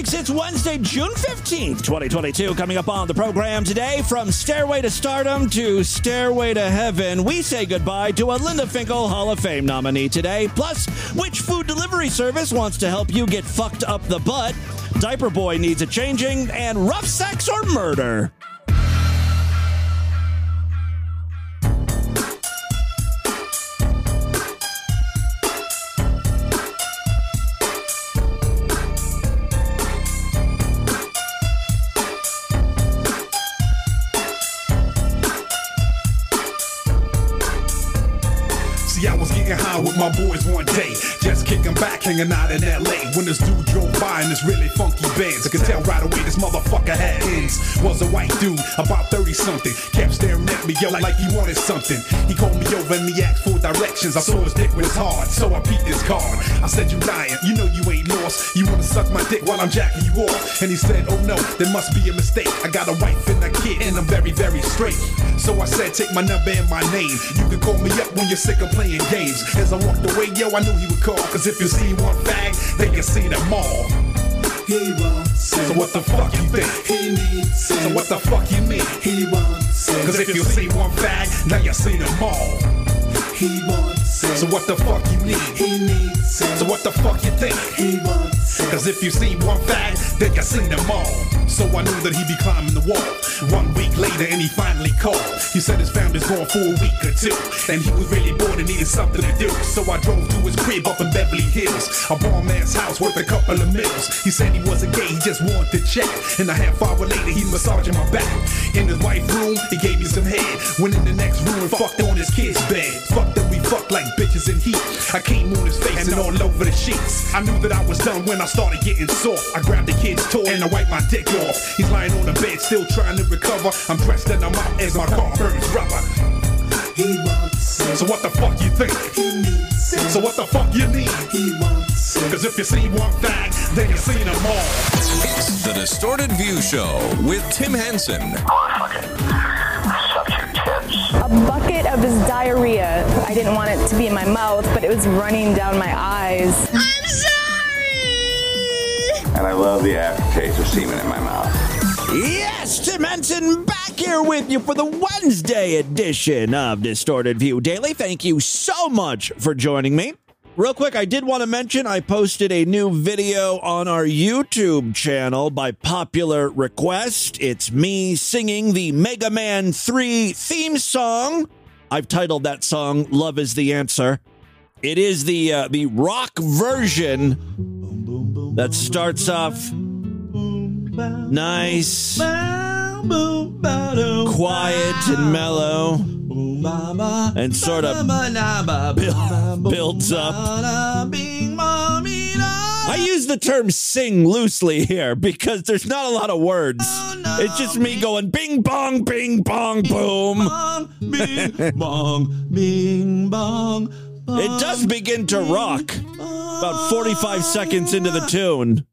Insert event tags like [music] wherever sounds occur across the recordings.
It's Wednesday, June 15th, 2022. Coming up on the program today, from Stairway to Stardom to Stairway to Heaven, we say goodbye to a Linda Finkel Hall of Fame nominee today. Plus, which food delivery service wants to help you get fucked up the butt? Diaper Boy needs a changing, and rough sex or murder. Just kicking back, hanging out in LA. When this dude drove by in this really funky Benz, I could tell right away this motherfucker had ends. Was a white dude, about 30 something, kept staring at me, yo, like he wanted something. He called me over and he asked for directions. I saw his dick was hard, so I peeked his card. I said, You lying, you know you ain't lost. You wanna suck my dick while I'm jacking you off? And he said, Oh no, there must be a mistake. I got a wife and a kid, and I'm very, very straight. So I said, Take my number and my name. You can call me up when you're sick of playing games. As I walked away, yo, I knew he would call. Cause if you see one fag, they can see them all. He wants So what the fuck you think? He needs So what the fuck you mean? He wants Cause if you see one fag, now you see them all. He wants So what the fuck you need? He needs So what the fuck you think? He wants Cause if you see one fag, then you see them all. So I knew that he'd be climbing the wall. One week later, and he finally called. He said his family's gone for a week or two. And he was really bored and needed something to do. So I drove to his crib up in Beverly Hills. A bomb ass house worth a couple of mils. He said he wasn't gay, he just wanted to check. And a half hour later, he massaging my back. In his wife room, he gave me some head. Went in the next room and fucked on his kid's bed. Fucked that we fucked like bitches in heat. I came on his face and all over the sheets. I knew that I was done when I started getting soft. I grabbed the kid's toy and I wiped my dick off. He's lying on the bed, still trying to recover. I'm dressed and I'm out as my car burns rubber. He wants So what the fuck you think? He needs So what the fuck you need? He wants Cause if you see one fag, then you seen them all. It's the Distorted View Show with Tim Henson. Oh, a bucket of this diarrhea. I didn't want it to be in my mouth, but it was running down my eyes. I'm sorry! And I love the aftertaste of semen in my mouth. Yes, Tim Henson back here with you for the Wednesday edition of Distorted View Daily. Thank you so much for joining me. Real quick, I did want to mention I posted a new video on our YouTube channel by popular request. It's me singing the Mega Man 3 theme song. I've titled that song Love is the Answer. It is the uh, the rock version that starts off nice, quiet and mellow, and sort of build, builds up. I use the term sing loosely here because there's not a lot of words. It's just me going bing bong, bing bong, boom. Bing bong, bing bong. It does begin to rock about 45 seconds into the tune.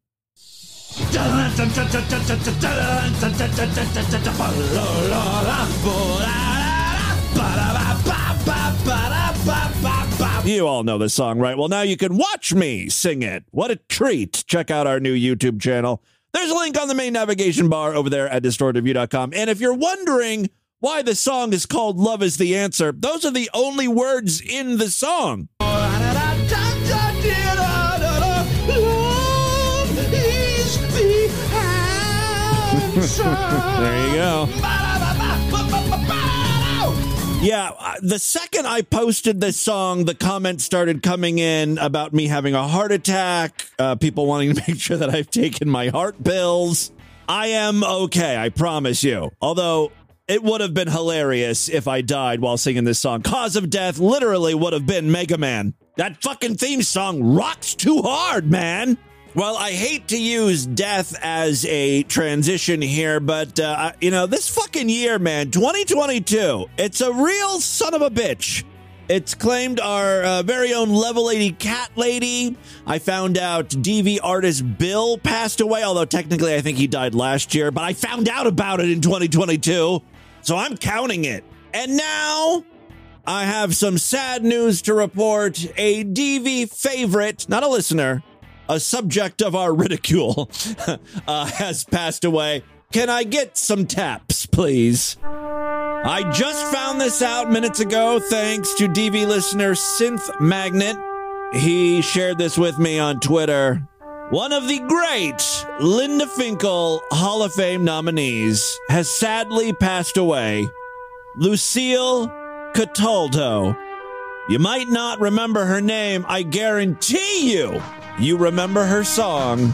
You all know the song, right? Well, now you can watch me sing it. What a treat. Check out our new YouTube channel. There's a link on the main navigation bar over there at distortedview.com. And if you're wondering why the song is called Love is the Answer, those are the only words in the song. [laughs] There you go. Yeah, uh, the second I posted this song, the comments started coming in about me having a heart attack, uh, people wanting to [laughs] make sure that I've taken my heart pills. I am okay, I promise you. Although it would have been hilarious if I died while singing this song. Cause of death literally would have been Mega Man. That fucking theme song rocks too hard, man. Well, I hate to use death as a transition here, but, uh, you know, this fucking year, man, 2022, it's a real son of a bitch. It's claimed our uh, very own level 80 cat lady. I found out DV artist Bill passed away, although technically I think he died last year, but I found out about it in 2022. So I'm counting it. And now I have some sad news to report. A DV favorite, not a listener, a subject of our ridicule, [laughs] uh, has passed away. Can I get some taps, please? I just found this out minutes ago thanks to DV listener Synth Magnet. He shared this with me on Twitter. One of the great Linda Finkel Hall of Fame nominees has sadly passed away. Lucille Cataldo. You might not remember her name. I guarantee you, you remember her song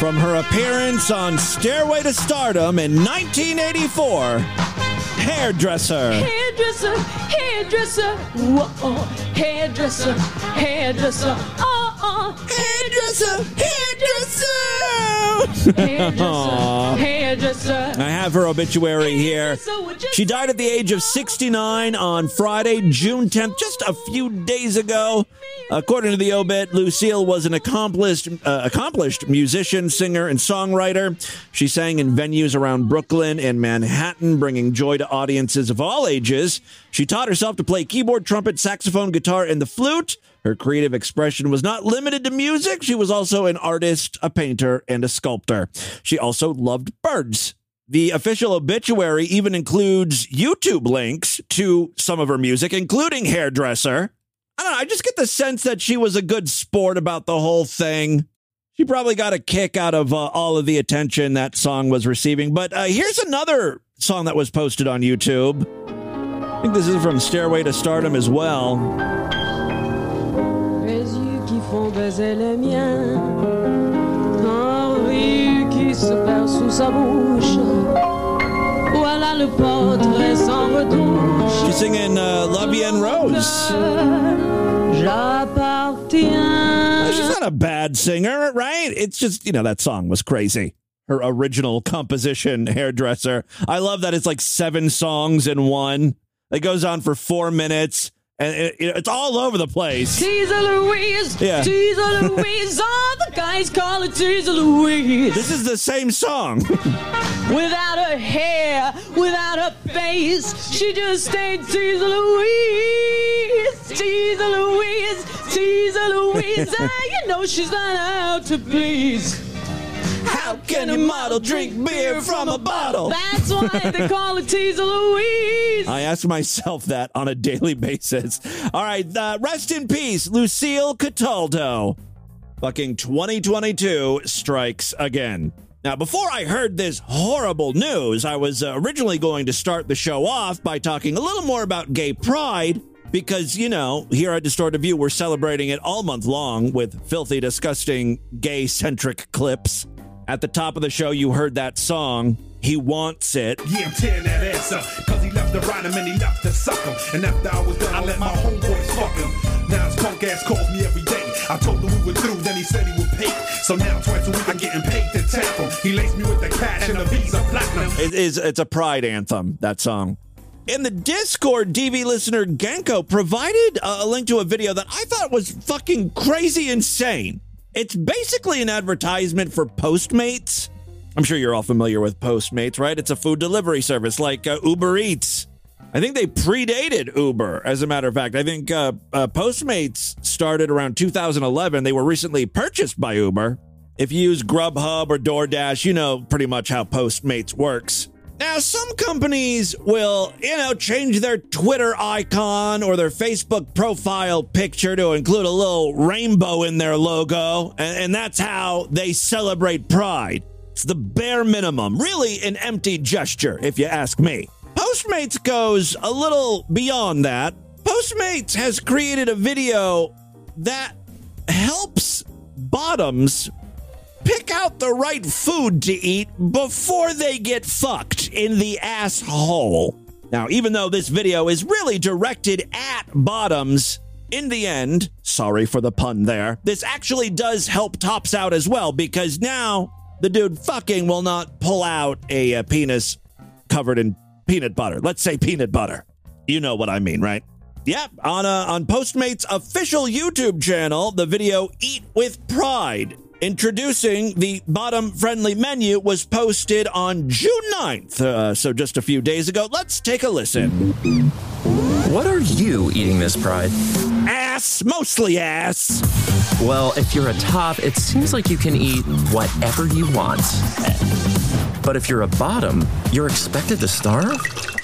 from her appearance on Stairway to Stardom in 1984 Hairdresser. Hairdresser, hairdresser, whoa, hairdresser, hairdresser, uh uh, Hairdresser, hairdresser. [laughs] hairdresser, hairdresser. I have her obituary here. She died at the age of 69 on Friday, June 10th, just a few days ago. According to the obit, Lucille was an accomplished uh, accomplished musician, singer, and songwriter. She sang in venues around Brooklyn and Manhattan, bringing joy to audiences of all ages. She taught herself to play keyboard, trumpet, saxophone, guitar, and the flute. Her creative expression was not limited to music. She was also an artist, a painter, and a sculptor. She also loved birds. The official obituary even includes YouTube links to some of her music, including Hairdresser. I don't know. I just get the sense that she was a good sport about the whole thing. She probably got a kick out of uh, all of the attention that song was receiving. But uh, here's another song that was posted on YouTube. I think this is from Stairway to Stardom as well. Les yeux qui font baiser les miens, rire qui se perd sous sa bouche. Voilà le portrait sans retouche. She's singing uh, La Vie Rose. J'appartiens. She's not a bad singer, right? It's just, you know, that song was crazy. Her original composition, [laughs] Hairdresser. I love that it's like seven songs in one. It goes on for four minutes and it, it- it's all over the place. Teaser Louise, Yeah. Teaser Louise, [laughs] all the guys call her Teaser Louise. This is the same song. [laughs] Without her hair, without her face, she just stayed Teaser Louise. Teaser Louise, Teaser Louise. [laughs] ah, you know she's not out to please. How can a model drink beer from a bottle? That's why they [laughs] call her Teaser Louise. I ask myself that on a daily basis. All right, uh, rest in peace, Lucille Cataldo. Fucking 2022 strikes again. Now, before I heard this horrible news, I was uh, originally going to start the show off by talking a little more about gay pride. Because, you know, here at Distorted View, we're celebrating it all month long with filthy, disgusting, gay centric clips. At the top of the show, you heard that song, He Wants It. Yeah, I'm tearing that ass up. Cause he left to ride him and he left to suck him. And after I was done, I let my homeboys fuck him. Now his punk ass calls me every day. I told him we were through, then he said he would pay. So now twice a week I'm getting paid to tap him. He laced me with the cash and the Visa Platinum. It is it's a pride anthem, that song. In the Discord, DV listener Genko provided uh, a link to a video that I thought was fucking crazy insane. It's basically an advertisement for Postmates. I'm sure you're all familiar with Postmates, right? It's a food delivery service like uh, Uber Eats. I think they predated Uber, as a matter of fact. I think uh, uh, Postmates started around 2011. They were recently purchased by Uber. If you use Grubhub or DoorDash, you know pretty much how Postmates works. Now, some companies will, you know, change their Twitter icon or their Facebook profile picture to include a little rainbow in their logo, and, and that's how they celebrate pride. It's the bare minimum, really an empty gesture, if you ask me. Postmates goes a little beyond that. Postmates has created a video that helps bottoms pick out the right food to eat before they get fucked in the asshole. Now, even though this video is really directed at bottoms, in the end, sorry for the pun there, this actually does help tops out as well because now the dude fucking will not pull out a, uh penis covered in peanut butter. Let's say peanut butter. You know what I mean, right? Yep, on uh, on Postmates official YouTube channel, the video "Eat with Pride" introducing the bottom-friendly menu was posted on June 9th, uh, so just a few days ago. Let's take a listen. What are you eating this pride? Ass, mostly ass. Well, if you're a top, it seems like you can eat whatever you want. But if you're a bottom, you're expected to starve?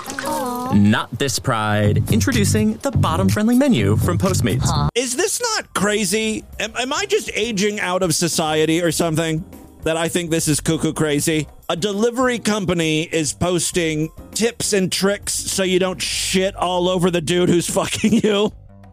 Not this pride. Introducing the bottom friendly menu from Postmates. Is this not crazy? Am, am I just aging out of society or something? That I think this is cuckoo crazy. A delivery company is posting tips and tricks so you don't shit all over the dude who's [laughs] fucking you.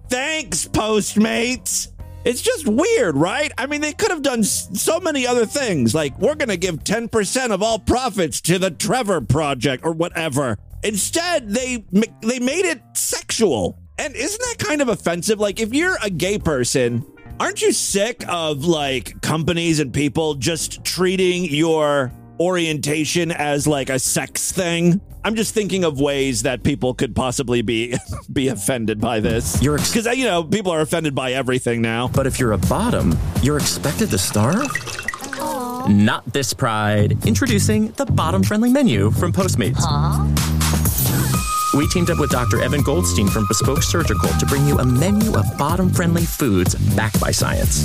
Thanks, Postmates. It's just weird, right? I mean, they could have done so many other things. Like, we're going to give 10% of all profits to the Trevor Project or whatever. Instead, they they made it sexual. And isn't that kind of offensive? Like, if you're a gay person, aren't you sick of like companies and people just treating your orientation as like a sex thing? I'm just thinking of ways that people could possibly be [laughs] be offended by this. You're ex- Because uh, you know people are offended by everything now. But if you're a bottom, you're expected to starve? Not this pride. Introducing the bottom friendly menu from Postmates. We teamed up with Dr. Evan Goldstein from Bespoke Surgical to bring you a menu of bottom friendly foods backed by science.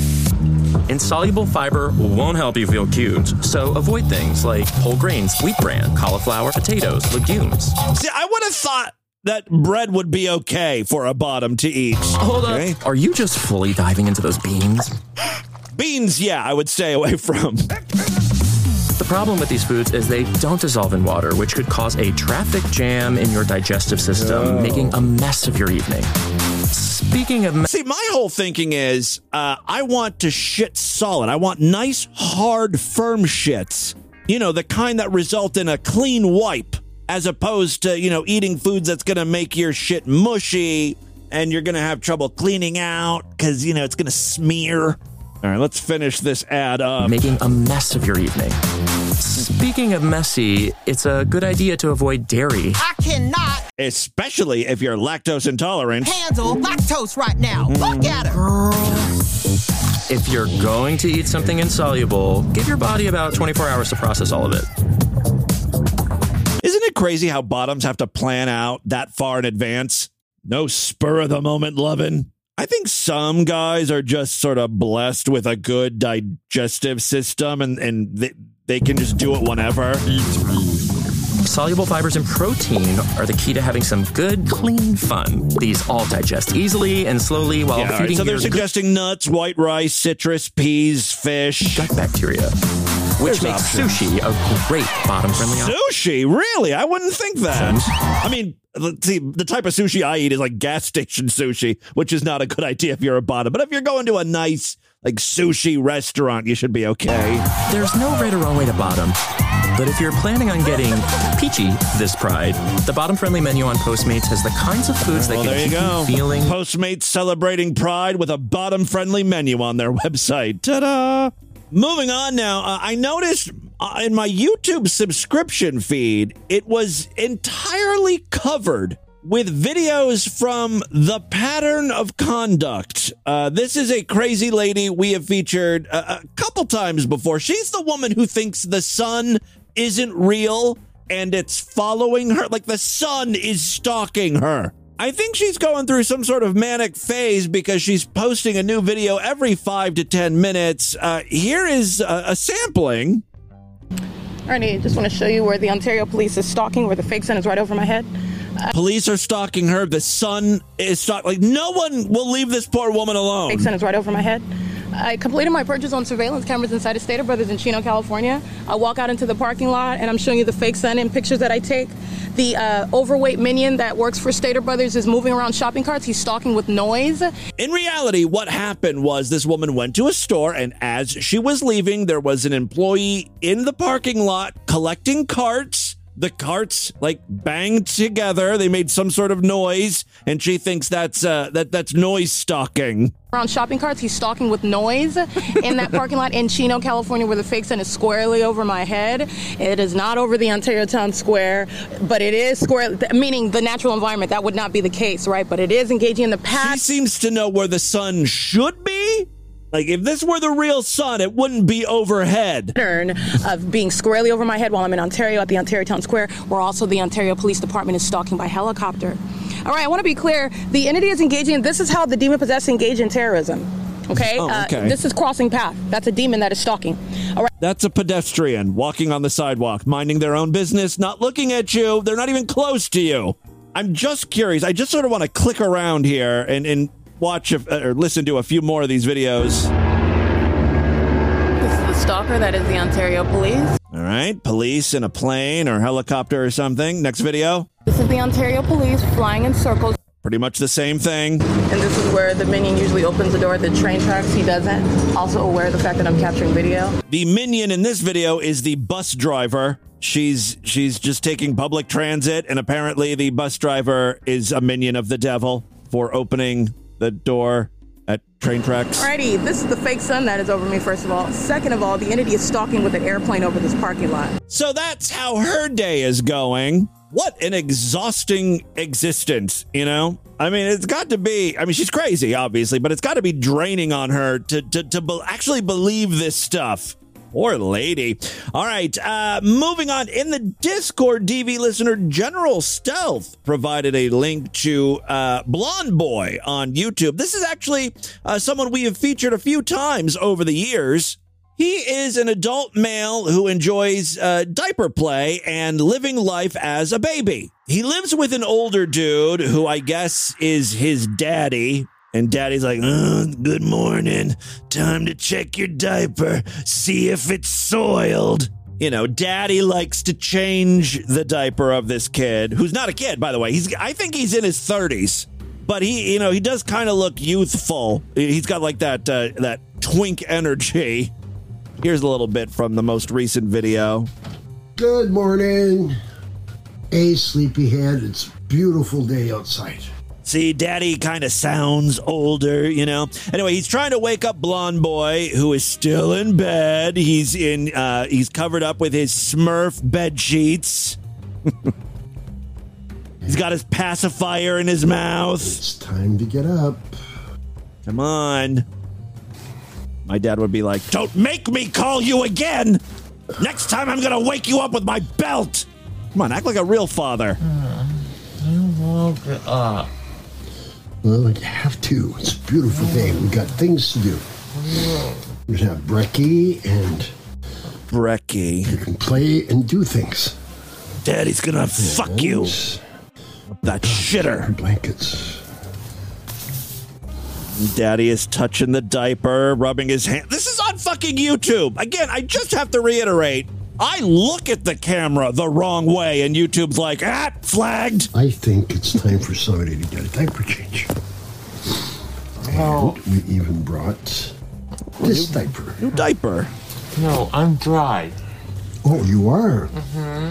Insoluble fiber won't help you feel cute, so avoid things like whole grains, wheat bran, cauliflower, potatoes, legumes. See, I would have thought that bread would be okay for a bottom to eat. Hold Okay? up. Are you just fully diving into those beans? Beans, yeah, I would stay away from. The problem with these foods is they don't dissolve in water, which could cause a traffic jam in your digestive system, making a mess of your evening. Speaking of mess, See, my whole thinking is uh, I want to shit solid. I want nice, hard, firm shits. You know, the kind that result in a clean wipe, as opposed to, you know, eating foods that's going to make your shit mushy and you're going to have trouble cleaning out because, you know, it's going to smear. All right, let's finish this ad up. making a mess of your evening. Speaking of messy, it's a good idea to avoid dairy. I cannot Especially if you're lactose intolerant. handle lactose right now. Mm. Look at her. If you're going to eat something insoluble, give your body about 24 hours to process all of it. Isn't it crazy how bottoms have to plan out that far in advance? No spur of the moment loving. I think some guys are just sort of blessed with a good digestive system and, and they, they can just do it whenever. Soluble fibers and protein are the key to having some good, clean fun. These all digest easily and slowly while Yeah, all right, feeding so they're your suggesting nuts, white rice, citrus, peas, fish. gut bacteria, which There's makes options. sushi a great bottom-friendly option. Sushi? Really? I wouldn't think that. I mean, see, the type of sushi I eat is like gas station sushi, which is not a good idea if you're a bottom. But if you're going to a nice, like sushi restaurant, you should be okay. There's no right or wrong way to bottom. But if you're planning on getting peachy this pride, the bottom-friendly menu on Postmates has the kinds of foods that Well, can there you keep go. you feeling Postmates celebrating pride with a bottom friendly menu on their website. Ta da! Moving on now, uh, I noticed uh, in my YouTube subscription feed, it was entirely covered with videos from The Pattern of Conduct. Uh, this is a crazy lady we have featured a, a couple times before. She's the woman who thinks the sun isn't real and it's following her. Like the sun is stalking her. I think she's going through some sort of manic phase because she's posting a new video every five to 10 minutes. Uh, here is a, a sampling. Ernie, just want to show you where the Ontario police is stalking, where the fake sun is right over my head. Police are stalking her. The sun is stalking. Like, no one will leave this poor woman alone. Fake sun is right over my head. I completed my purchase on surveillance cameras inside of Stater Brothers in Chino, California. I walk out into the parking lot and I'm showing you the fake sun in pictures that I take. The uh, overweight minion that works for Stater Brothers is moving around shopping carts. He's stalking with noise. In reality, what happened was this woman went to a store, and as she was leaving, there was an employee in the parking lot collecting carts. The carts like banged together. They made some sort of noise, and she thinks that's uh, that that's noise stalking. Around shopping carts, he's stalking with noise in that parking lot in Chino, California, where the fake sun is squarely over my head. It is not over the Ontario Town Square, but it is square, meaning the natural environment. That would not be the case, right? But it is engaging in the past. She seems to know where the sun should be. Like if this were the real sun, it wouldn't be overhead. of being squarely over my head while I'm in Ontario at the Ontario Town Square, where also the Ontario Police Department is stalking by helicopter. All right, I want to be clear. The entity is engaging. This is how the demon possessed engage in terrorism. Okay? Oh, okay. Uh, this is crossing path. That's a demon that is stalking. All right. That's a pedestrian walking on the sidewalk, minding their own business, not looking at you. They're not even close to you. I'm just curious. I just sort of want to click around here and, and watch a, or listen to a few more of these videos. This is the stalker. That is the Ontario police. All right. Police in a plane or helicopter or something. Next video. This is the Ontario police flying in circles. Pretty much the same thing. And this is where the minion usually opens the door at the train tracks. He doesn't. Also aware of the fact that I'm capturing video. The minion in this video is the bus driver. She's she's just taking public transit, and apparently the bus driver is a minion of the devil for opening the door at train tracks. Alrighty, this is the fake sun that is over me, first of all. Second of all, the entity is stalking with an airplane over this parking lot. So that's how her day is going. What an exhausting existence, you know? I mean, it's got to be, I mean, she's crazy, obviously, but it's got to be draining on her to, to, to be- actually believe this stuff. Poor lady. All right, uh, moving on. In the Discord, DV listener General Stealth provided a link to uh, Blonde Boy on YouTube. This is actually uh, someone we have featured a few times over the years. He is an adult male who enjoys uh, diaper play and living life as a baby. He lives with an older dude who I guess is his daddy. And daddy's like, "Uh, good morning. Time to check your diaper, see if it's soiled. You know, daddy likes to change the diaper of this kid, who's not a kid, by the way. He's I think he's in his 30s. But he, you know, he does kind of look youthful. He's got like that uh, that twink energy. Here's a little bit from the most recent video. Good morning. Hey, sleepyhead. It's beautiful day outside. See, daddy kind of sounds older, you know. Anyway, he's trying to wake up blonde boy who is still in bed. He's in uh he's covered up with his Smurf bed sheets. [laughs] he's got his pacifier in his mouth. It's time to get up. Come on. My dad would be like, "Don't make me call you again. Next time I'm going to wake you up with my belt." Come on, act like a real father. Well, you have to. It's a beautiful day. We've got things to do. We have Brecky and Brecky. You can play and do things. Daddy's gonna fuck you. That uh, shitter. Blankets. Daddy is touching the diaper, rubbing his hand. This is on fucking YouTube. Again, I just have to reiterate. I look at the camera the wrong way, and YouTube's like, ah, flagged. I think it's time for somebody to get a diaper change. And we even brought this diaper. New diaper. No, I'm dry. Oh, you are?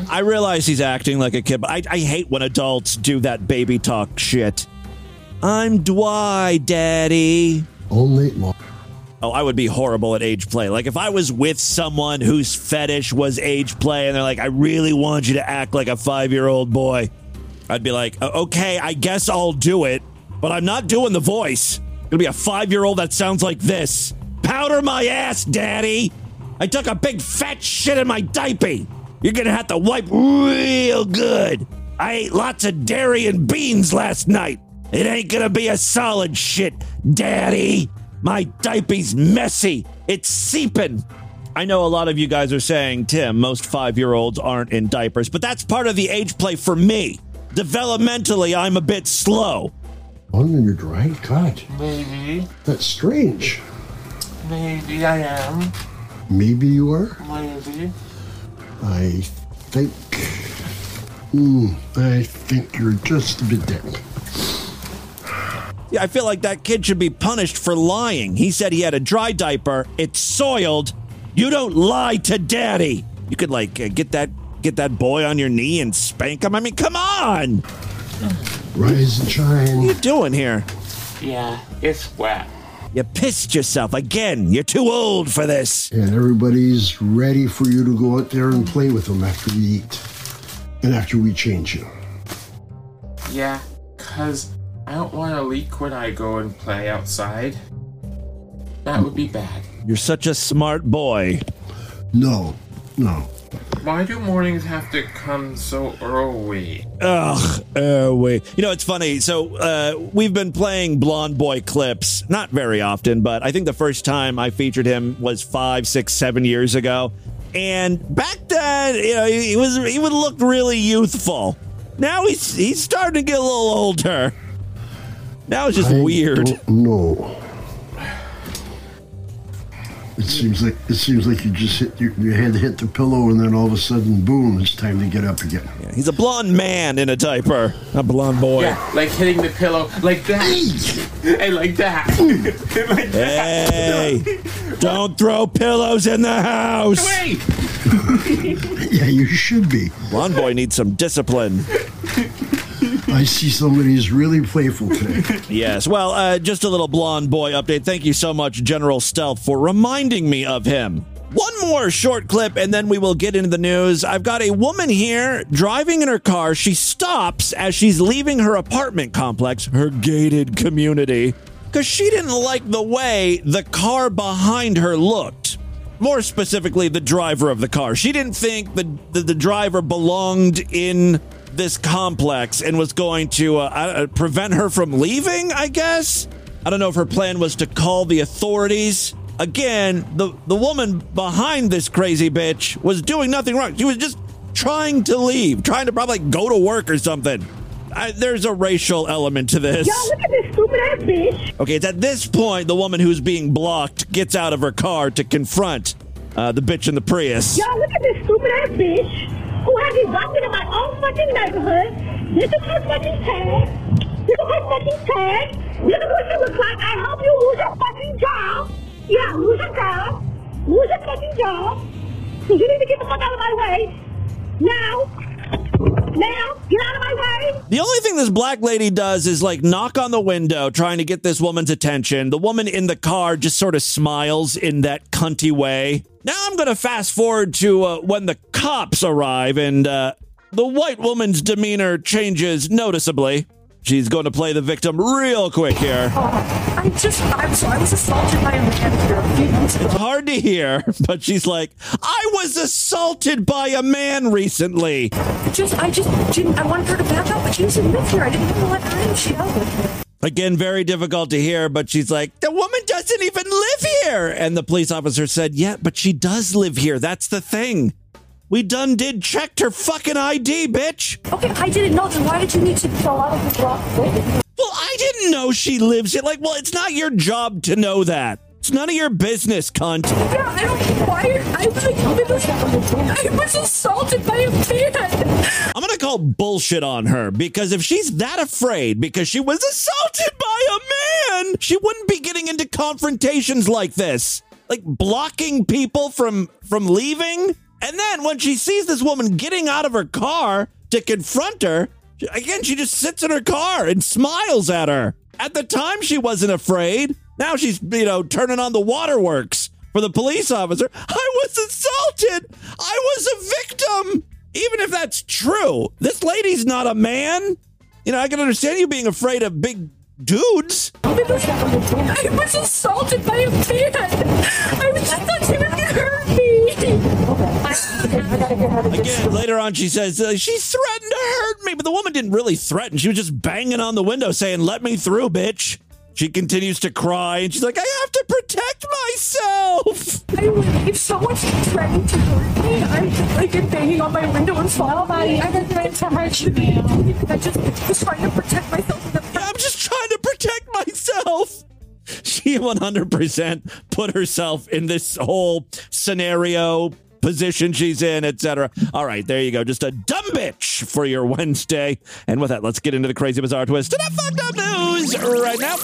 I realize he's acting like a kid, but I, I hate when adults do that baby talk shit. I'm dry, Daddy. Only long. Oh, I would be horrible at age play. Like if I was with someone whose fetish was age play and they're like, I really want you to act like a five year old boy, I'd be like, okay, I guess I'll do it, but I'm not doing the voice. Gonna be a five year old that sounds like this. Powder my ass, daddy. I took a big fat shit in my diaper. You're gonna have to wipe real good. I ate lots of dairy and beans last night. It ain't gonna be a solid shit, daddy. My diaper's messy. It's seeping. I know a lot of you guys are saying, Tim, most five year olds aren't in diapers, but that's part of the age play for me. Developmentally, I'm a bit slow. On when you're dry? God, Maybe. that's strange. Maybe I am. Maybe you are? Maybe. I think. Hmm, I think you're just a bit dead. Yeah, I feel like that kid should be punished for lying. He said he had a dry diaper. It's soiled. You don't lie to daddy. You could like uh, get that get that boy on your knee and spank him. I mean, come on. Rise and shine. What are you doing here? Yeah, it's wet. You pissed yourself again. You're too old for this. And everybody's ready for you to go out there and play with them after we eat. And after we change you. Yeah, cause I don't want to leak when I go and play outside. That would be bad. You're such a smart boy. No, no. Why do mornings have to come so early? Ugh, uh, we. You know, it's funny. So uh, we've been playing Blonde Boy clips, not very often, but I think the first time I featured him was five, six, seven years ago. And back then, you know, he, he was he would look really youthful. Now he's he's starting to get a little older. Now it's just I weird. don't. It seems like it seems like you just hit your, your head hit the pillow and then all of a sudden, boom! It's time to get up again. He's a blonde man in a diaper, a blonde boy. Yeah, like hitting the pillow like that. and like that. and [laughs] like that. Hey, don't throw pillows in the house. Wait! [laughs] yeah, you should be. Blonde boy needs some discipline. [laughs] I see somebody who's really playful today. [laughs] Yes. Well, uh, just a little blonde boy update. Thank you so much, General Stealth, for reminding me of him. One more short clip, and then we will get into the news. I've got a woman here driving in her car. She stops as she's leaving her apartment complex, her gated community, because she didn't like the way the car behind her looked. More specifically, the driver of the car. She didn't think the, the, the driver belonged in this complex and was going to uh, uh, prevent her from leaving, I guess. I don't know if her plan was to call the authorities. Again, the, the woman behind this crazy bitch was doing nothing wrong. She was just trying to leave, trying to probably go to work or something. I, there's a racial element to this. Yo, look at this stupid ass bitch. Okay, it's at this point the woman who's being blocked gets out of her car to confront uh, the bitch in the Prius. Yo, look at this stupid ass bitch who has me busted in my own fucking neighborhood. Look at her fucking tag. Look at her fucking tag. Look at what she looks like. I hope you lose your fucking job. Yeah, lose your job. Lose your fucking job. So you need to get the fuck out of my way. Now. The only thing this black lady does is like knock on the window trying to get this woman's attention. The woman in the car just sort of smiles in that cunty way. Now I'm going to fast forward to uh, when the cops arrive and uh, the white woman's demeanor changes noticeably. She's going to play the victim real quick here. Oh, I just, I'm so, I was assaulted by a man here a few months ago. It's hard to hear, [laughs] but she's like, I was assaulted by a man recently. Just, I just didn't, I wanted her to back up, but she doesn't live here. I didn't even let her in. She. Again, very difficult to hear, but she's like, the woman doesn't even live here. And the police officer said, yeah, but she does live here. That's the thing. We done did checked her fucking ID, bitch. Okay, I didn't know. Then why did you need to fill out of the block? Well, I didn't know she lives here. Like, well, it's not your job to know that. It's none of your business, cunt. Yeah, I don't why. I was I was assaulted by a man. I'm gonna call bullshit on her because if she's that afraid because she was assaulted by a man, she wouldn't be getting into confrontations like this. Like blocking people from from leaving. And then when she sees this woman getting out of her car to confront her, again, she just sits in her car and smiles at her. At the time, she wasn't afraid. Now she's, you know, turning on the waterworks for the police officer. I was assaulted. I was a victim. Even if that's true, this lady's not a man. You know, I can understand you being afraid of big dudes. I was assaulted by a man. I was just thought she was gonna hurt me. Again, later on, she says uh, she threatened to hurt me, but the woman didn't really threaten. She was just banging on the window saying, Let me through, bitch. She continues to cry and she's like, I have to protect myself. I would, if someone's threatening to hurt me, I'm like banging on my window and falling. Nobody ever tried to hurt you. I just was trying to protect myself. I'm just trying to protect myself. [laughs] She 100% put herself in this whole scenario position she's in, etc. All right, there you go. Just a dumb bitch for your Wednesday. And with that, let's get into the crazy bizarre twist to that fucked up news right now.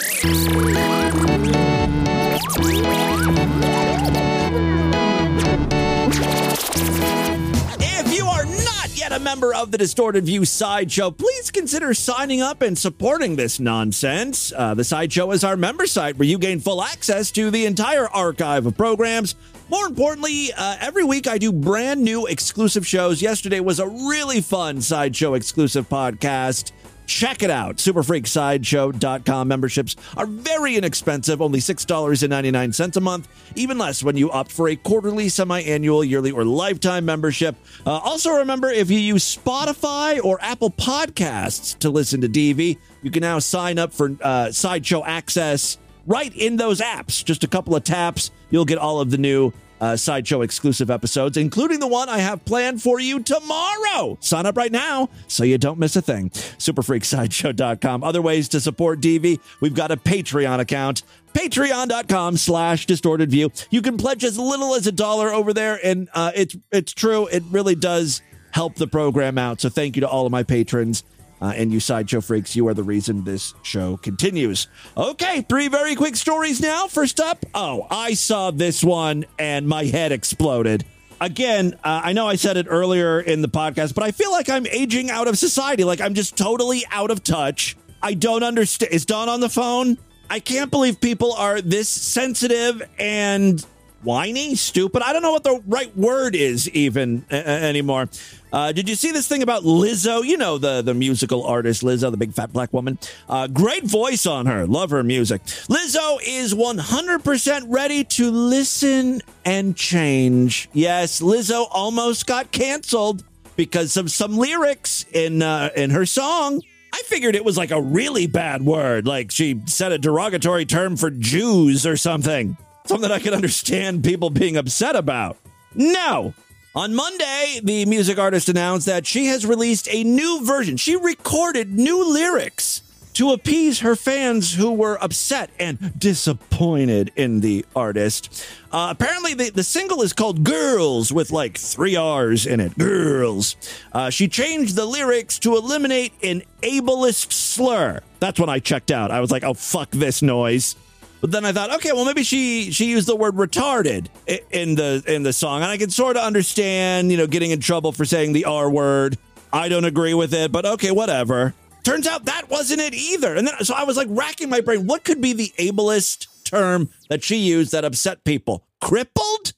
Yet a member of the Distorted View Sideshow, please consider signing up and supporting this nonsense. Uh, the Sideshow is our member site where you gain full access to the entire archive of programs. More importantly, uh, every week I do brand new exclusive shows. Yesterday was a really fun Sideshow exclusive podcast. Check it out. Superfreaksideshow.com memberships are very inexpensive, only $6.99 a month, even less when you opt for a quarterly, semi annual, yearly, or lifetime membership. Uh, also, remember if you use Spotify or Apple Podcasts to listen to DV, you can now sign up for uh, Sideshow Access right in those apps. Just a couple of taps, you'll get all of the new uh, Sideshow exclusive episodes, including the one I have planned for you tomorrow. Sign up right now so you don't miss a thing. Superfreaksideshow.com. Other ways to support DV, we've got a Patreon account. Patreon.com slash distorted view. You can pledge as little as a dollar over there, and uh, it's it's true. It really does help the program out. So thank you to all of my patrons. Uh, and you sideshow freaks, you are the reason this show continues. Okay, three very quick stories now. First up, oh, I saw this one and my head exploded. Again, uh, I know I said it earlier in the podcast, but I feel like I'm aging out of society. Like I'm just totally out of touch. I don't understand. Is Don on the phone? I can't believe people are this sensitive and whiny, stupid. I don't know what the right word is even uh, anymore. Uh, did you see this thing about Lizzo? You know the the musical artist Lizzo, the big fat black woman. Uh, great voice on her. Love her music. Lizzo is 100% ready to listen and change. Yes, Lizzo almost got canceled because of some lyrics in uh, in her song. I figured it was like a really bad word, like she said a derogatory term for Jews or something. Something I could understand people being upset about. No. On Monday, the music artist announced that she has released a new version. She recorded new lyrics to appease her fans who were upset and disappointed in the artist. Uh, apparently, the, the single is called Girls with like three R's in it. Girls. Uh, she changed the lyrics to eliminate an ableist slur. That's when I checked out. I was like, oh, fuck this noise. But then I thought, okay, well maybe she she used the word retarded in the in the song, and I can sort of understand, you know, getting in trouble for saying the R word. I don't agree with it, but okay, whatever. Turns out that wasn't it either. And then so I was like racking my brain, what could be the ableist term that she used that upset people? Crippled?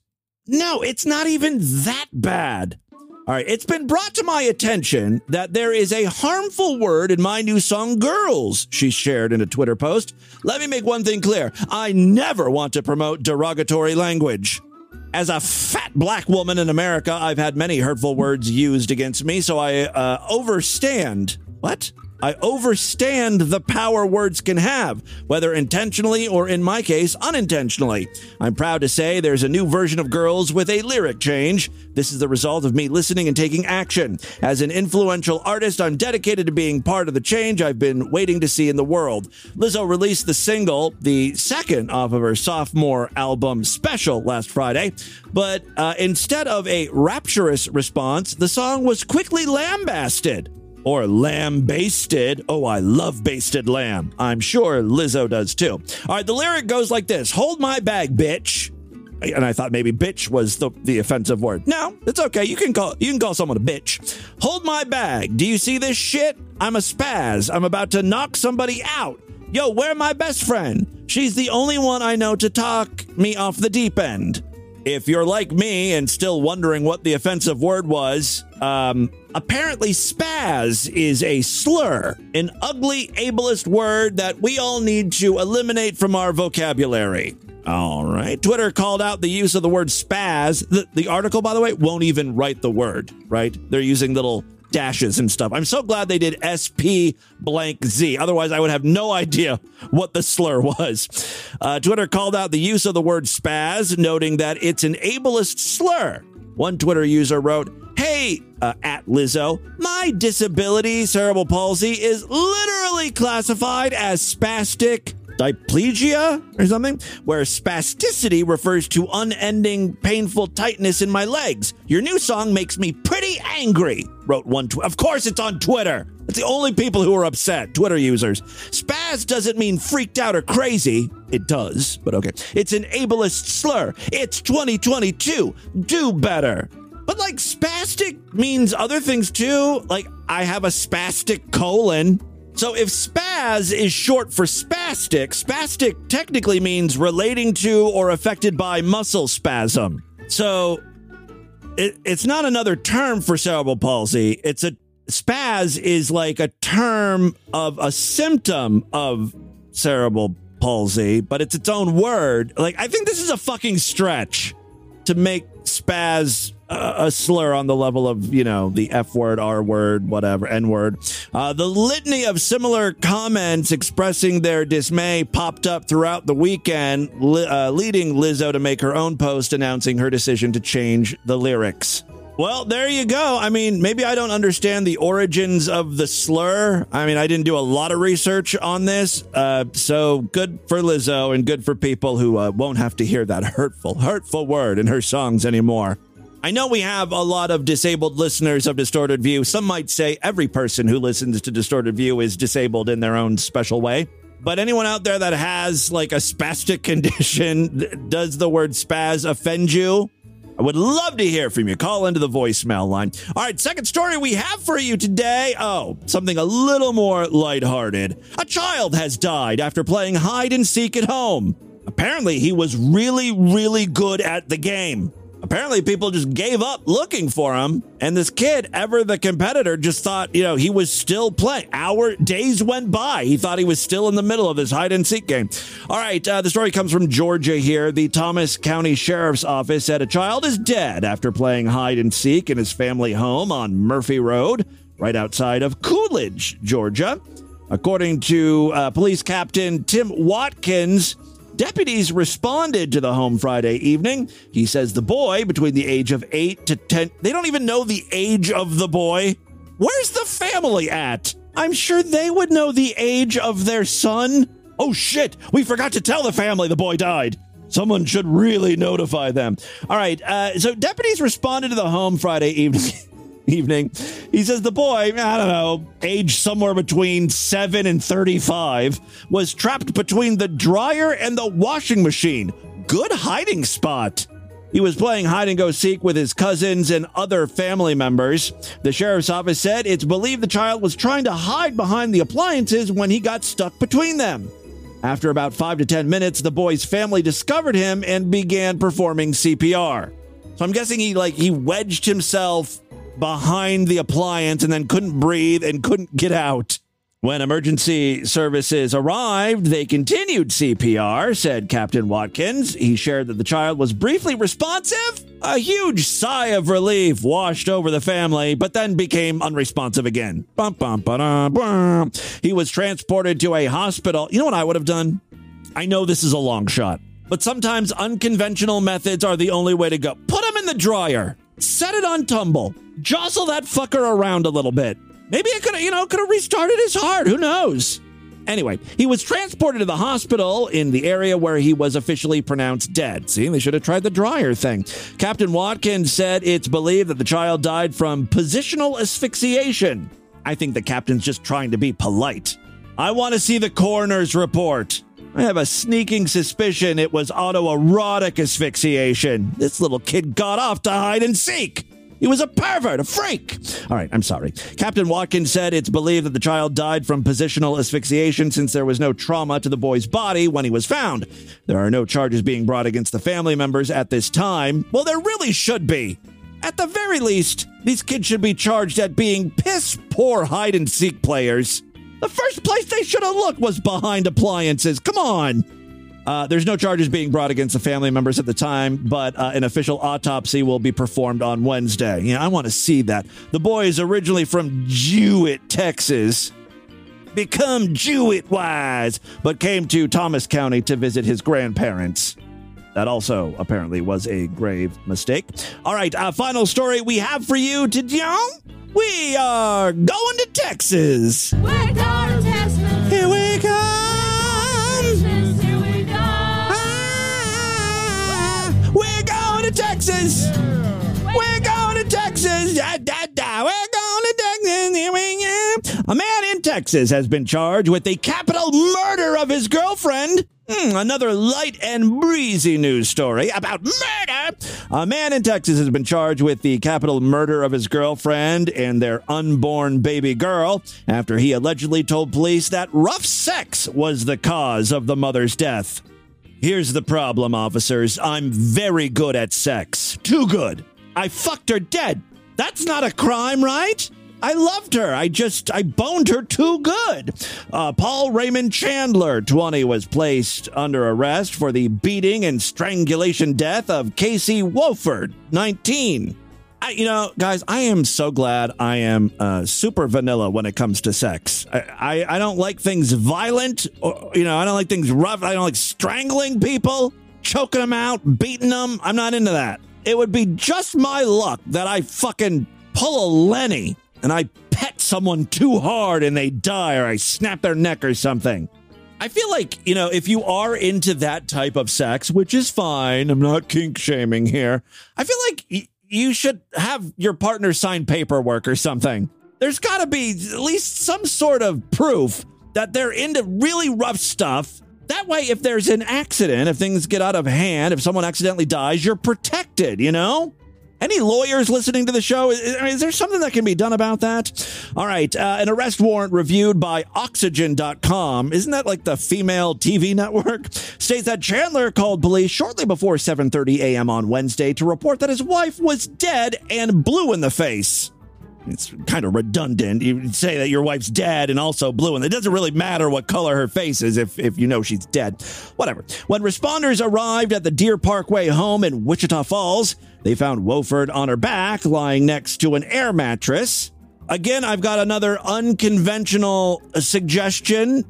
No, it's not even that bad. All right, it's been brought to my attention that there is a harmful word in my new song, Girls, she shared in a Twitter post. Let me make one thing clear I never want to promote derogatory language. As a fat black woman in America, I've had many hurtful words used against me, so I uh, overstand. What? I overstand the power words can have, whether intentionally or, in my case, unintentionally. I'm proud to say there's a new version of Girls with a lyric change. This is the result of me listening and taking action. As an influential artist, I'm dedicated to being part of the change I've been waiting to see in the world. Lizzo released the single, the second off of her sophomore album Special, last Friday, but uh, instead of a rapturous response, the song was quickly lambasted or lamb basted. Oh, I love basted lamb. I'm sure Lizzo does too. All right, the lyric goes like this Hold my bag, bitch. And I thought maybe bitch was the, the offensive word. No, it's okay. You can call you can call someone a bitch. Hold my bag. Do you see this shit? I'm a spaz. I'm about to knock somebody out. Yo, where my best friend? She's the only one I know to talk me off the deep end. If you're like me and still wondering what the offensive word was, um, apparently spaz is a slur, an ugly ableist word that we all need to eliminate from our vocabulary. All right. Twitter called out the use of the word spaz. The, the article, by the way, won't even write the word, right? They're using little dashes and stuff. I'm so glad they did SP blank Z. Otherwise, I would have no idea what the slur was. Uh, Twitter called out the use of the word spaz, noting that it's an ableist slur. One Twitter user wrote, Hey, uh, at Lizzo, my disability, cerebral palsy, is literally classified as spastic diplegia or something, where spasticity refers to unending painful tightness in my legs. Your new song makes me pretty angry, wrote one. Tw- of course, it's on Twitter. It's the only people who are upset, Twitter users. Spaz doesn't mean freaked out or crazy. It does, but okay. It's an ableist slur. It's 2022. Do better. But like spastic means other things too. Like I have a spastic colon. So if spaz is short for spastic, spastic technically means relating to or affected by muscle spasm. So it, it's not another term for cerebral palsy. It's a spaz is like a term of a symptom of cerebral palsy, but it's its own word. Like, I think this is a fucking stretch to make spaz a slur on the level of, you know, the F word, R word, whatever, N word. Uh, the litany of similar comments expressing their dismay popped up throughout the weekend, li- uh, leading Lizzo to make her own post announcing her decision to change the lyrics. Well, there you go. I mean, maybe I don't understand the origins of the slur. I mean, I didn't do a lot of research on this. Uh, so good for Lizzo and good for people who uh, won't have to hear that hurtful, hurtful word in her songs anymore. I know we have a lot of disabled listeners of Distorted View. Some might say every person who listens to Distorted View is disabled in their own special way. But anyone out there that has like a spastic [laughs] condition, does the word spaz offend you? I would love to hear from you. Call into the voicemail line. All right, second story we have for you today. Oh, something a little more lighthearted. A child has died after playing hide and seek at home. Apparently, he was really, really good at the game. Apparently, people just gave up looking for him, and this kid, ever the competitor, just thought, you know, he was still playing. Hour days went by. He thought he was still in the middle of his hide and seek game. All right, uh, the story comes from Georgia here. The Thomas County Sheriff's Office said a child is dead after playing hide and seek in his family home on Murphy Road, right outside of Coolidge, Georgia. According to uh, Police Captain Tim Watkins, Deputies responded to the home Friday evening. He says the boy, between the age of 8 to 10, they don't even know the age of the boy. Where's the family at? I'm sure they would know the age of their son. Oh shit, we forgot to tell the family the boy died. Someone should really notify them. All right, uh, so deputies responded to the home Friday evening. [laughs] [laughs] evening. He says the boy, I don't know, age somewhere between 7 and 35, was trapped between the dryer and the washing machine. Good hiding spot. He was playing hide and go seek with his cousins and other family members. The sheriff's office said it's believed the child was trying to hide behind the appliances when he got stuck between them. After about 5 to 10 minutes, the boy's family discovered him and began performing CPR. So I'm guessing he like he wedged himself behind the appliance and then couldn't breathe and couldn't get out. When emergency services arrived, they continued CPR, said Captain Watkins. He shared that the child was briefly responsive. A huge sigh of relief washed over the family, but then became unresponsive again. Bum, bum, ba-dum. He was transported to a hospital. You know what I would have done? I know this is a long shot, but sometimes unconventional methods are the only way to go. Put him in the dryer, set it on tumble, jostle that fucker around a little bit. Maybe it could have, you know, could have restarted his heart. Who knows? Anyway, he was transported to the hospital in the area where he was officially pronounced dead. See, they should have tried the dryer thing. Captain Watkins said it's believed that the child died from positional asphyxiation. I think the captain's just trying to be polite. I want to see the coroner's report. I have a sneaking suspicion it was autoerotic asphyxiation. This little kid got off to hide and seek. He was a pervert, a freak. All right, I'm sorry. Captain Watkins said it's believed that the child died from positional asphyxiation since there was no trauma to the boy's body when he was found. There are no charges being brought against the family members at this time. Well, there really should be. At the very least, these kids should be charged at being piss poor hide and seek players. The first place they should have looked was behind appliances. Come on. Uh, there's no charges being brought against the family members at the time, but uh, an official autopsy will be performed on Wednesday. Yeah, I want to see that. The boy is originally from Jewett, Texas. Become Jewett wise, but came to Thomas County to visit his grandparents. That also apparently was a grave mistake. All right, uh, final story we have for you today. We are going to Texas. We're going to Texas. Texas. We're going to Texas. Da, da, da. We're going to Texas. Here we go. A man in Texas has been charged with the capital murder of his girlfriend. Hmm, another light and breezy news story about murder. A man in Texas has been charged with the capital murder of his girlfriend and their unborn baby girl after he allegedly told police that rough sex was the cause of the mother's death. Here's the problem, officers. I'm very good at sex. Too good. I fucked her dead. That's not a crime, right? I loved her. I just, I boned her too good. Uh, Paul Raymond Chandler, 20, was placed under arrest for the beating and strangulation death of Casey Wolford, 19. I, you know, guys, I am so glad I am uh, super vanilla when it comes to sex. I, I, I don't like things violent, or, you know, I don't like things rough. I don't like strangling people, choking them out, beating them. I'm not into that. It would be just my luck that I fucking pull a Lenny and I pet someone too hard and they die or I snap their neck or something. I feel like, you know, if you are into that type of sex, which is fine, I'm not kink shaming here. I feel like you should have your partner sign paperwork or something. There's got to be at least some sort of proof that they're into really rough stuff. That way, if there's an accident, if things get out of hand, if someone accidentally dies, you're protected, you know? Any lawyers listening to the show? Is, there something that can be done about that? All right. Uh, an arrest warrant reviewed by Oxygen.com, isn't that like the female TV network? [laughs] States that Chandler called police shortly before 7.30 a.m. on Wednesday to report that his wife was dead and blue in the face. It's kind of redundant. You say that your wife's dead and also blue, and it doesn't really matter what color her face is if, if you know she's dead. Whatever. When responders arrived at the Deer Parkway home in Wichita Falls, they found Woford on her back, lying next to an air mattress. Again, I've got another unconventional uh, suggestion.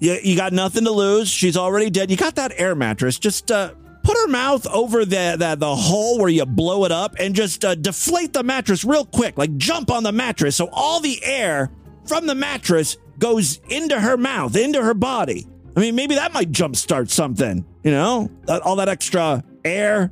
You, you got nothing to lose. She's already dead. You got that air mattress. Just uh, put her mouth over the, the, the hole where you blow it up and just uh, deflate the mattress real quick. Like jump on the mattress so all the air from the mattress goes into her mouth, into her body. I mean, maybe that might jumpstart something, you know? All that extra air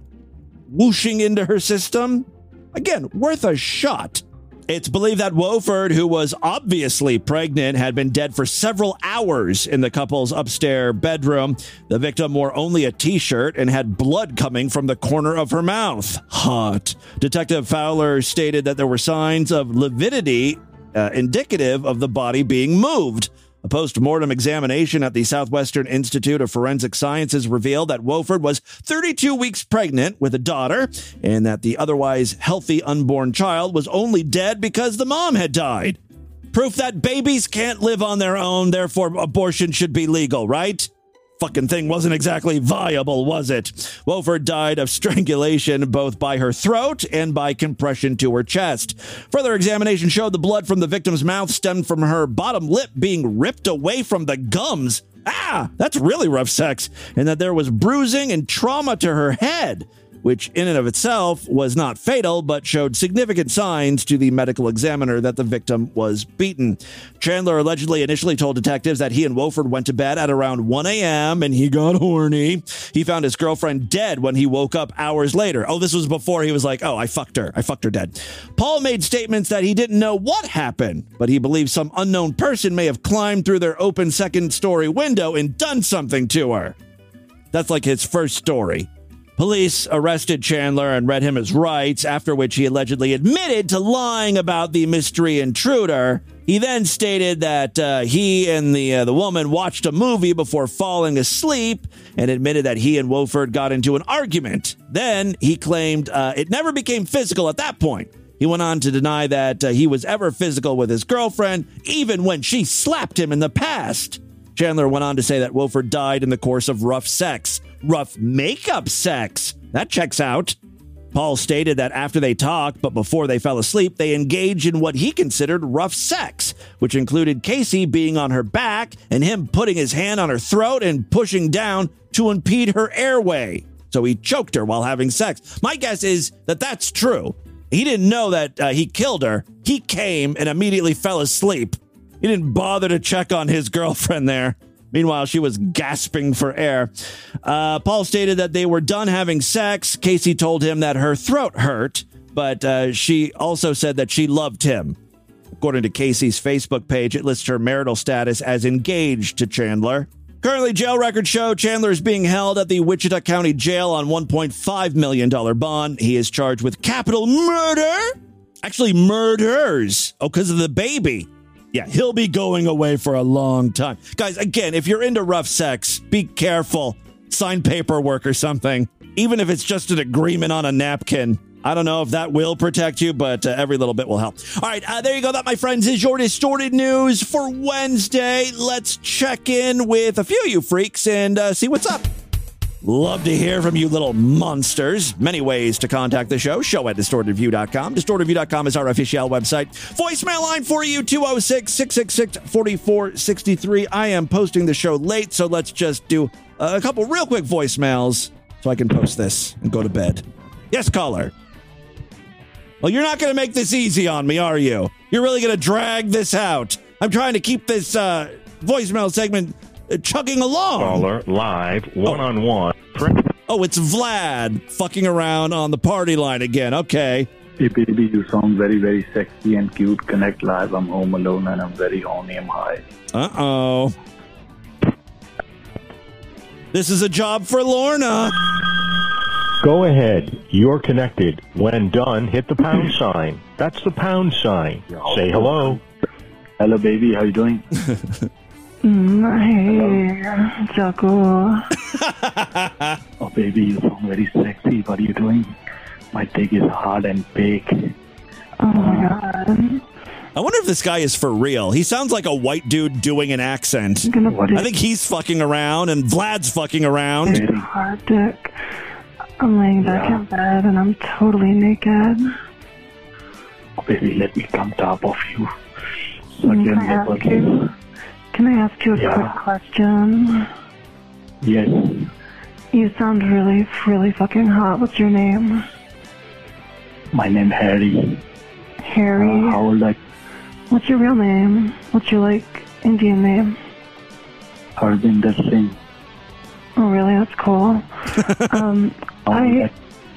whooshing into her system. Again, worth a shot. It's believed that Woford, who was obviously pregnant, had been dead for several hours in the couple's upstairs bedroom. The victim wore only a t shirt and had blood coming from the corner of her mouth. Hot. Detective Fowler stated that there were signs of lividity uh, indicative of the body being moved. A post mortem examination at the Southwestern Institute of Forensic Sciences revealed that Woford was 32 weeks pregnant with a daughter and that the otherwise healthy unborn child was only dead because the mom had died. Proof that babies can't live on their own, therefore abortion should be legal, right? Fucking thing wasn't exactly viable, was it? Woford died of strangulation both by her throat and by compression to her chest. Further examination showed the blood from the victim's mouth stemmed from her bottom lip being ripped away from the gums. Ah, that's really rough sex. And that there was bruising and trauma to her head which in and of itself was not fatal, but showed significant signs to the medical examiner that the victim was beaten. Chandler allegedly initially told detectives that he and Woford went to bed at around 1 a.m. and he got horny. He found his girlfriend dead when he woke up hours later. Oh, this was before he was like, oh, I fucked her. I fucked her dead. Paul made statements that he didn't know what happened, but he believes some unknown person may have climbed through their open second story window and done something to her. That's like his first story. Police arrested Chandler and read him his rights, after which he allegedly admitted to lying about the mystery intruder. He then stated that uh, he and the uh, the woman watched a movie before falling asleep, and admitted that he and Woford got into an argument. Then he claimed uh, it never became physical at that point. He went on to deny that uh, he was ever physical with his girlfriend, even when she slapped him in the past. Chandler went on to say that Wilford died in the course of rough sex. Rough makeup sex. That checks out. Paul stated that after they talked, but before they fell asleep, they engaged in what he considered rough sex, which included Casey being on her back and him putting his hand on her throat and pushing down to impede her airway. So he choked her while having sex. My guess is that that's true. He didn't know that uh, he killed her. He came and immediately fell asleep. He didn't bother to check on his [laughs] girlfriend there. Meanwhile, she was gasping for air. Uh, Paul stated that they were done having sex. Casey told him that her throat hurt, but uh, she also said that she loved him. According to Casey's Facebook page, it lists her marital status as engaged to Chandler. Currently, jail records show Chandler is being held at the Wichita County Jail on $1.5 million bond. He is charged with capital murder. Actually, murders. Oh, because of the baby. Yeah, he'll be going away for a long time. Guys, again, if you're into rough sex, be careful. Sign paperwork or something. Even if it's just an agreement on a napkin. I don't know if that will protect you, but uh, every little bit will help. All right, uh, there you go. That, my friends, is your distorted news for Wednesday. Let's check in with a few of you freaks and uh, see what's up. Love to hear from you little monsters. Many ways to contact the show. Show at distortedview.com. Distortedview.com is our official website. Voicemail line for you 206 666 4463. I am posting the show late, so let's just do a couple real quick voicemails so I can post this and go to bed. Yes, caller. Well, you're not going to make this easy on me, are you? You're really going to drag this out. I'm trying to keep this uh, voicemail segment chugging along. Caller, live, one on one. Oh, it's Vlad fucking around on the party line again. Okay. Hey baby, you sound very, very sexy and cute. Connect live. I'm home alone and I'm very horny. I'm high. Uh oh. This is a job for Lorna. Go ahead. You're connected. When done, hit the pound [laughs] sign. That's the pound sign. Say hello. Hello, baby. How you doing? [laughs] Mm, hey, Jaco. [laughs] oh, baby, you sound very sexy. What are you doing? My dick is hard and big. Oh my god. I wonder if this guy is for real. He sounds like a white dude doing an accent. I think he's fucking around and Vlad's fucking around. Hard dick. I'm laying back in bed and I'm totally naked. Oh, baby, let me come top of you. Suck Can your I ask nipple. you? Can I ask you a Yeah. quick question? Yes. You sound really, really fucking hot. What's your name? My name Harry. Harry. Uh, how old are What's your real name? What's your like Indian name? Harvinder Singh? Oh, really? That's cool. [laughs] um, I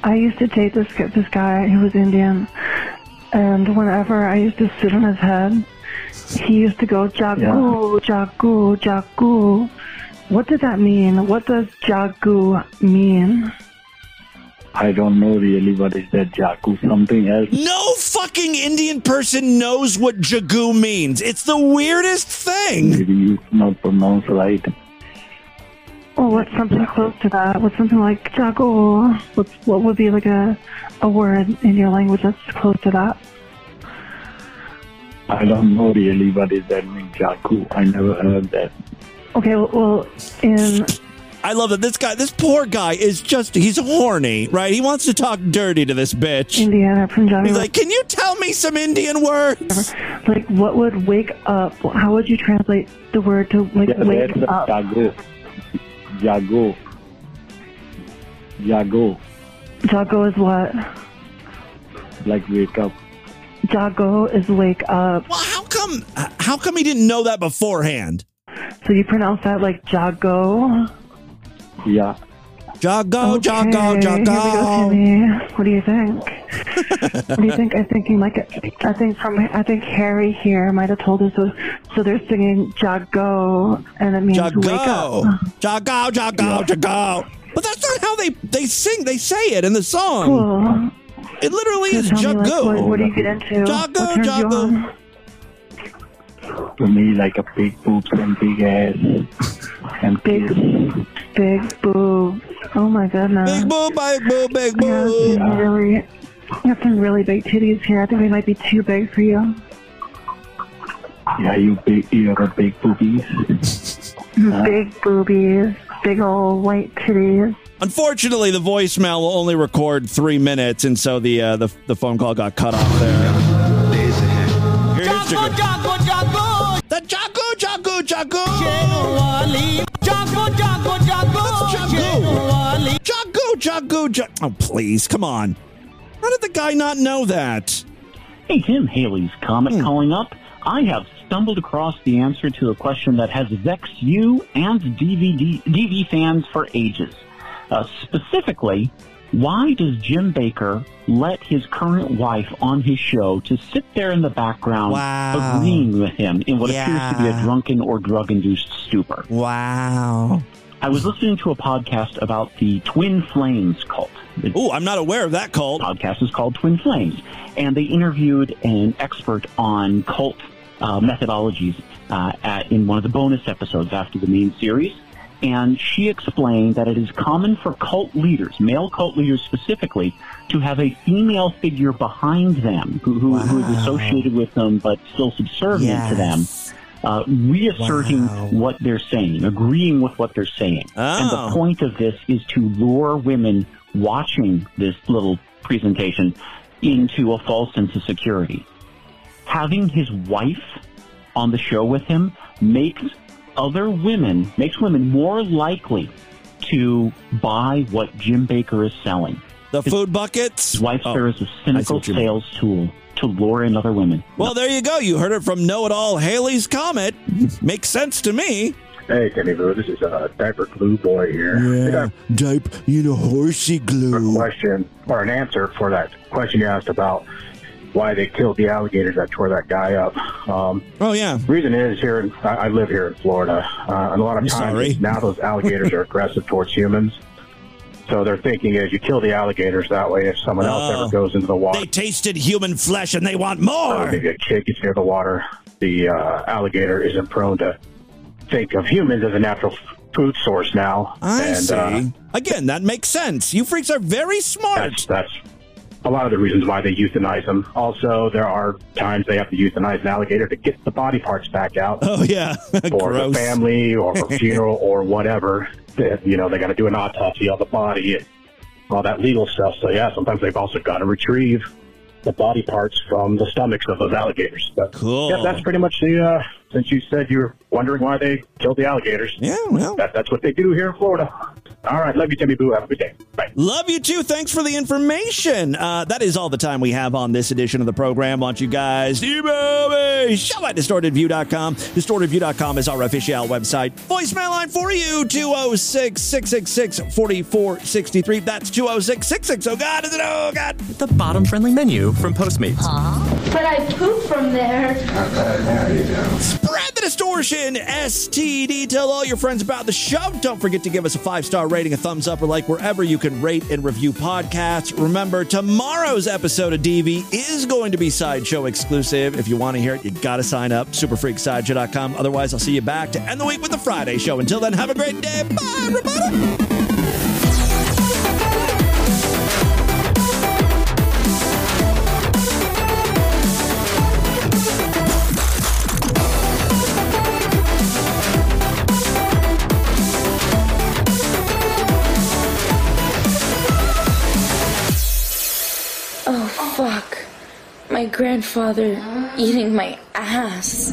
I used to date this this guy who was Indian, and whenever I used to sit on his head, he used to go jagu, jagu, jagu. What did that mean? What does jagu mean? I don't know really what is that Jaku. Something else. No fucking Indian person knows what jagu means. It's the weirdest thing. Maybe you not pronounce right. Oh, what's something close to that? What's something like jagu? What's what would be like a a word in your language that's close to that? I don't know really what is that mean Jaku. I never heard that. Okay, well, well in I love that this guy, this poor guy is just, he's horny, right? He wants to talk dirty to this bitch. Indiana, Punjabi. He's like, can you tell me some Indian words? Like, what would wake up? How would you translate the word to like Yeah, wake that's up? Jago. Jago. Jago. Jago is what? Like wake up. Jago is wake up. Well, how come? How come he didn't know that beforehand? So you pronounce that like Jago? Yeah. Jago, Okay, Jago, Here we go, Jago. What do you think? what do you think? I'm thinking like I think from I think Harry here might have told us. So, so they're singing Jago, and it means wake Jago, up. Jago, Jago, Jago. But that's not how they they sing. They say it in the song. Cool. It literally is tell me, like, Jago. what, what do you get into? Jago, what turns you Jago. on? To me, like a big boobs and big ass. And Big, big boobs. Oh my goodness. Big boob, big boob, big You have boob. some really, you have some really big titties here. I think they might be too big for you. Yeah, you big, you got big boobies. [laughs] Big boobies, big old white titties. Unfortunately, the voicemail will only record three minutes, and so the uh, the the phone call got cut off there. Here's Jago. Jago, Jago. The Jago, Jago, Jago. Jago, Jago, Jago. Jago, Jago, Jago. Oh, please, come on. How did the guy not know that? Hey, Tim Haley's Comet calling up. I have stumbled across the answer to a question that has vexed you and DVD, DV fans for ages. Uh, specifically, why does Jim Bakker let his current wife on his show to sit there in the background Wow. agreeing with him in what appears to be a drunken or drug-induced stupor? Wow. I was listening to a podcast about the Twin Flames cult. Oh, I'm not aware of that cult. podcast is called Twin Flames, and they interviewed an expert on cult uh, methodologies uh, at, in one of the bonus episodes after the main series. And she explained that it is common for cult leaders, male cult leaders specifically, to have a female figure behind them who, who, who is associated with them but still subservient to them, uh, reasserting what they're saying, agreeing with what they're saying. And Oh. the point of this is to lure women watching this little presentation into a false sense of security. Having his wife on the show with him makes other women, makes women more likely to buy what Jim Bakker is selling. The food buckets? His wife Oh, serves as a I see cynical what you mean. sales tool to lure in other women. Well, there you go. You heard it from Know It All Haley's Comet. Makes sense to me. Hey, Timmy Boo, this is uh, Diaper Glue Boy here. Yeah, diaper, you know, horsey glue. A question or an answer for that question you asked about why they killed the alligators that tore that guy up. Um, oh yeah. Reason is here. In, I, I live here in Florida, uh, and a lot of I'm times sorry. now those [laughs] alligators are aggressive towards humans. So their thinking is you kill the alligators that way. If someone else Oh. ever goes into the water, They tasted human flesh and they want or more. maybe a kid gets near the water, the uh, alligator isn't prone to think of humans as a natural f- food source now. I and, see. Uh, Again, that makes sense. You freaks are very smart. that's that's a lot of the reasons why they euthanize them. Also, there are times they have to euthanize an alligator to get the body parts back out. [laughs] Oh yeah, [laughs] for Gross. family or for [laughs] funeral or whatever. They- You know, they got to do an autopsy on the body and all that legal stuff. So yeah, sometimes they've also got to retrieve the body parts from the stomachs of those alligators. But cool. Yeah, that's pretty much the. Uh, since you said you were wondering why they killed the alligators. Yeah, well, that, that's what they do here in Florida. All right, love you, Timmy Boo. Have a good day. Bye. Love you too. Thanks for the information. Uh, that is all the time we have on this edition of the program. Want you guys to email me? Show at distortedview.com. Distortedview.com is our official website. Voicemail line for you 206 666 4463. That's 206 660. Oh, God, is it? Oh, God. The bottom friendly menu from Postmates. But I poop from there. Spread the distortion, STD. Tell all your friends about the show. Don't forget to give us a five star rating, a thumbs up, or like wherever you can rate and review podcasts. Remember, tomorrow's episode of DV is going to be Sideshow exclusive. If you want to hear it, you got to sign up. Superfreaksideshow.com. Otherwise, I'll see you back to end the week with the Friday show. Until then, have a great day. Bye, everybody. My grandfather eating my ass.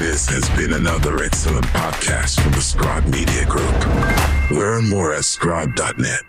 This has been another excellent podcast from the Scribe Media Group. Learn more at scribe.net.